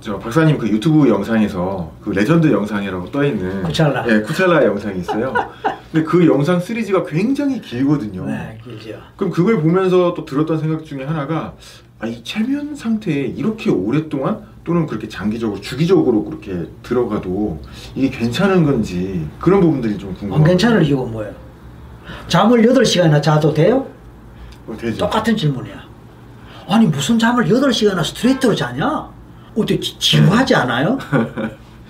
저 박사님 그 유튜브 영상에서 그 레전드 영상이라고 떠 있는 쿠찰라. 예, 쿠찰라 영상이 있어요. 근데 그 영상 시리즈가 굉장히 길거든요. 네, 길죠. 그럼 그걸 보면서 또 들었던 생각 중에 하나가 아, 이 최면 상태에 이렇게 오랫동안 또는 그렇게 장기적으로 주기적으로 그렇게 들어가도 이게 괜찮은 건지 그런 부분들이 좀 안 궁금해요. 괜찮을 이유가 뭐예요? 잠을 8시간이나 자도 돼요? 어, 되죠. 똑같은 질문이야. 아니 무슨 잠을 8시간이나 스트레이트로 자냐? 어때 지- 지루하지 않아요?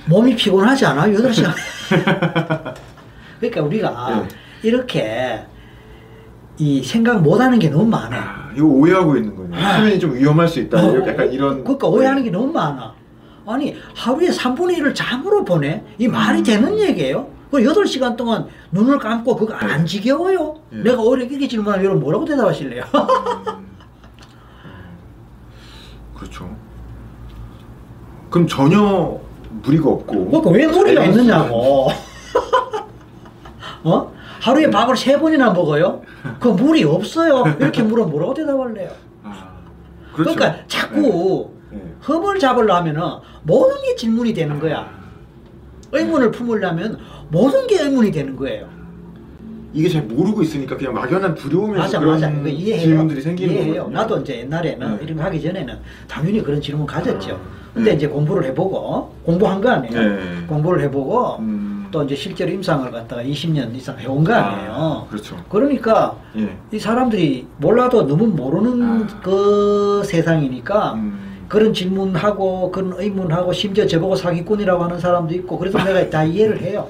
몸이 피곤하지 않아요? 8시간. 그러니까 우리가 네. 이렇게 이 생각 못하는 게 너무 많아. 아, 이거 오해하고 있는 거네요. 아. 수면이 좀 위험할 수 있다. 어, 약간 이런. 그러니까 오해하는 게 너무 많아. 아니 하루에 3분의 1을 잠으로 보내? 이 말이 음. 되는 얘기예요? 그 8시간 동안 눈을 감고 그거 안 네. 지겨워요? 네. 내가 오히려 이렇게 질문하면 여러분 뭐라고 대답하실래요? 음, 그렇죠. 그럼 전혀 무리가 없고. 그러니까 왜 무리가 있느냐고. 어? 하루에 밥을 세 번이나 먹어요? 그 무리 없어요. 이렇게 물으면 뭐라고 대답할래요? 아, 그 그렇죠. 러니까 자꾸 네. 네. 흠을 잡으려면은 모든 게 질문이 되는 거야. 의문을 품으려면 모든 게 의문이 되는 거예요. 이게 잘 모르고 있으니까 그냥 막연한 두려움에서 맞아 그런 맞아. 이해해요. 질문들이 생기는 이해해요. 거거든요. 나도 이제 옛날에는 네. 이런 거 하기 전에는 당연히 그런 질문 가졌죠. 아, 근데 네. 이제 공부를 해보고 공부한 거 아니에요. 네. 공부를 해보고 음, 또 이제 실제로 임상을 갖다가 20년 이상 해온 거 아니에요. 아, 그렇죠. 그러니까 예. 이 사람들이 몰라도 너무 모르는 아. 그 세상이니까 음, 그런 질문하고 그런 의문하고 심지어 저보고 사기꾼이라고 하는 사람도 있고 그래서 내가 다 이해를 해요.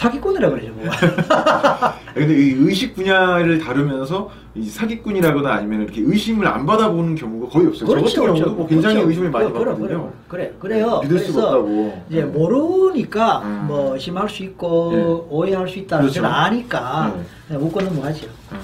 사기꾼이라 그러죠 뭐. 근데 이 의식 분야를 다루면서 이 사기꾼이라거나 아니면 이렇게 의심을 안 받아보는 경우가 거의 없어요. 저 같은 경우도 뭐 굉장히 그렇죠. 의심을 많이 그래, 받거든요. 그래, 그래, 그래 요. 믿을 수가 없다고. 이제 모르니까 음. 뭐 의심할 수 있고 예. 오해할 수 있다는 그렇죠. 걸 아니까 네. 그냥 웃고 넘어가죠. 음.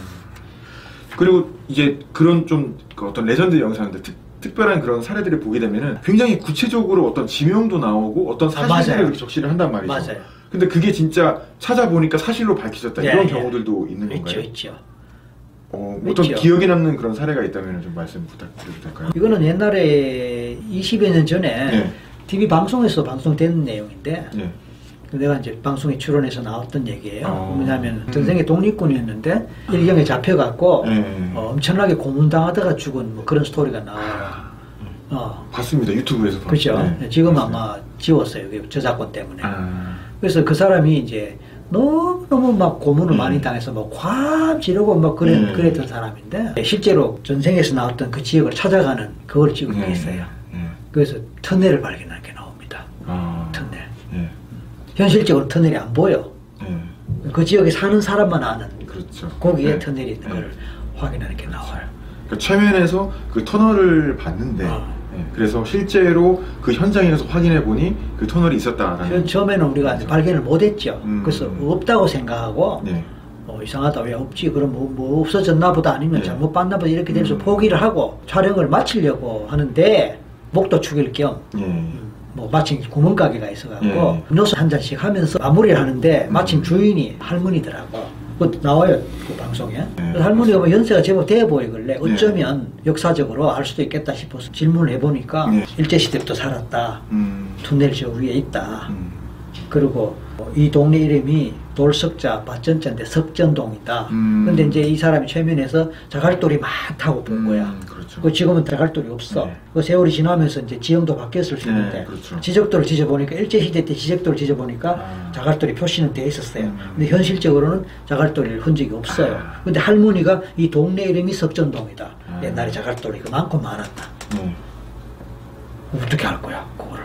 그리고 이제 그런 좀그 어떤 레전드 영상들 특, 특별한 그런 사례들을 보게 되면은 굉장히 구체적으로 어떤 지명도 나오고 어떤 아, 사실들을 맞아요. 이렇게 적시를 한단 말이죠. 맞아요. 근데 그게 진짜 찾아보니까 사실로 밝혀졌다 예, 이런 예. 경우들도 있는 있죠, 건가요? 있죠. 어, 어떤 있죠. 기억에 남는 그런 사례가 있다면 좀 말씀 부탁드려도 될까요? 이거는 옛날에 20여 년 전에 예. TV 방송에서 방송된 내용인데 예. 내가 이제 방송에 출연해서 나왔던 얘기예요. 어. 왜냐하면 음. 전생에 독립군이었는데 일경에 잡혀갖고 예. 어, 엄청나게 고문당하다가 죽은 뭐 그런 스토리가 나와요. 어, 봤습니다. 유튜브에서 그렇죠. 봤어요. 지금 네. 아마 지웠어요. 그 저작권 때문에. 아, 그래서 그 사람이 이제 너무너무 막 고문을 음. 많이 당해서 뭐콱 지르고 막 그래, 음. 그랬던 사람인데 실제로 전생에서 나왔던 그 지역을 찾아가는 그걸 찍은 게 예. 있어요. 예. 그래서 터널을 발견한 게 나옵니다. 아, 터널. 예. 현실적으로 터널이 안 보여. 예. 그 지역에 사는 사람만 아는 그렇죠. 거기에 예. 터널이 있는 예. 걸 확인하는 게 나와요. 그러니까 최면에서 그 터널을 봤는데 아. 예, 그래서 실제로 그 현장에 가서 확인해 보니 그 터널이 있었다라는 처- 처음에는 우리가 이제 발견을 못했죠. 음. 그래서 없다고 생각하고 네. 어, 이상하다 왜 없지 그럼 뭐, 뭐 없어졌나 보다 아니면 네. 잘못 봤나 보다 이렇게 돼서 음. 포기를 하고 촬영을 마치려고 하는데 목도 축일 겸 예. 뭐 마침 구멍가게가 있어갖고 예. 노수 한 잔씩 하면서 마무리를 하는데 마침 음. 주인이 할머니더라고. 그 나와요 그 방송에. 예. 그 할머니가 뭐 연세가 제법 돼 보이길래 어쩌면 역사적으로 알 수도 있겠다 싶어서 질문을 해보니까 예. 일제 시대부터 살았다. 음. 투넬 저 위에 있다. 음. 그리고 이 동네 이름이 돌석자 밭전자인데 석전동이다. 음. 근데 이제 이 사람이 최면에서 자갈돌이 많다고 본 음, 거야. 그렇죠. 그 지금은 자갈돌이 없어. 네. 그 세월이 지나면서 이제 지형도 바뀌었을 수 네, 있는데 그렇죠. 지적도를 지져보니까 일제시대 때 지적도를 지져보니까 아. 자갈돌이 표시는 돼 있었어요. 음. 근데 현실적으로는 자갈돌이 흔적이 없어요. 아. 근데 할머니가 이 동네 이름이 석전동이다. 아. 옛날에 자갈돌이가 많고 많았다. 네. 어떻게 할 거야, 그거를.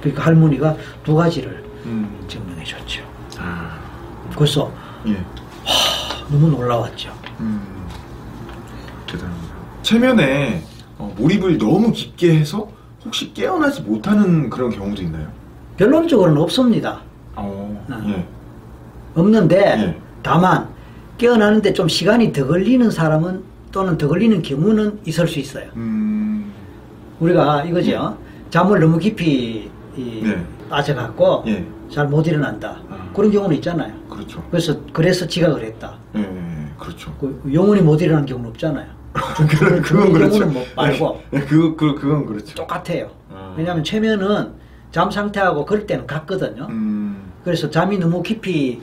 그러니까 할머니가 두 가지를 음. 증명해 줬죠. 아. 그래서 예. 너무 놀라웠죠. 음. 대단합니다. 최면에 어, 몰입을 너무 깊게 해서 혹시 깨어나지 못하는 그런 경우도 있나요? 결론적으로는 없습니다. 어. 아. 예. 없는데 예. 다만 깨어나는데 좀 시간이 더 걸리는 사람은 또는 더 걸리는 경우는 있을 수 있어요. 음. 우리가 이거죠. 잠을 너무 깊이 이, 네. 빠져갖고 예. 잘못 일어난다. 아. 그런 경우는 있잖아요. 그렇죠. 그래서 그래서 지각을 했다. 예. 예. 그렇죠. 그 영원히 못 일어나는 경우는 없잖아요. 그건, 그건 그렇죠. 경우는 뭐 말고 네, 그거 그 그건 그렇죠. 똑같아요. 아. 왜냐하면 최면은 잠 상태하고 그럴 때는 같거든요. 음. 그래서 잠이 너무 깊이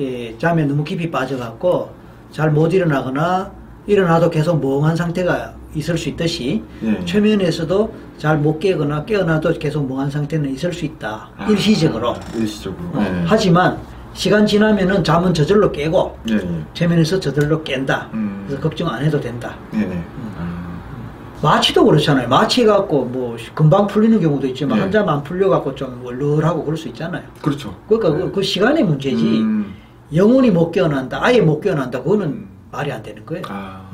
예, 잠에 너무 깊이 빠져갖고 잘 못 일어나거나 일어나도 계속 멍한 상태가 있을 수 있듯이 예. 최면에서도 잘 못 깨거나 깨어나도 계속 멍한 상태는 있을 수 있다. 아, 일시적으로. 일시적으로. 어, 네. 하지만 시간 지나면은 잠은 저절로 깨고 예, 예. 최면에서 저절로 깬다. 음. 그래서 걱정 안 해도 된다. 예, 예. 아. 마취도 그렇잖아요. 마취 갖고 뭐 금방 풀리는 경우도 있지만 네. 한잠 안 풀려 갖고 좀 얼얼하고 그럴 수 있잖아요. 그렇죠. 그러니까 그, 그 시간의 문제지 음. 영원히 못 깨어난다, 아예 못 깨어난다, 그거는 말이 안 되는 거예요. 아.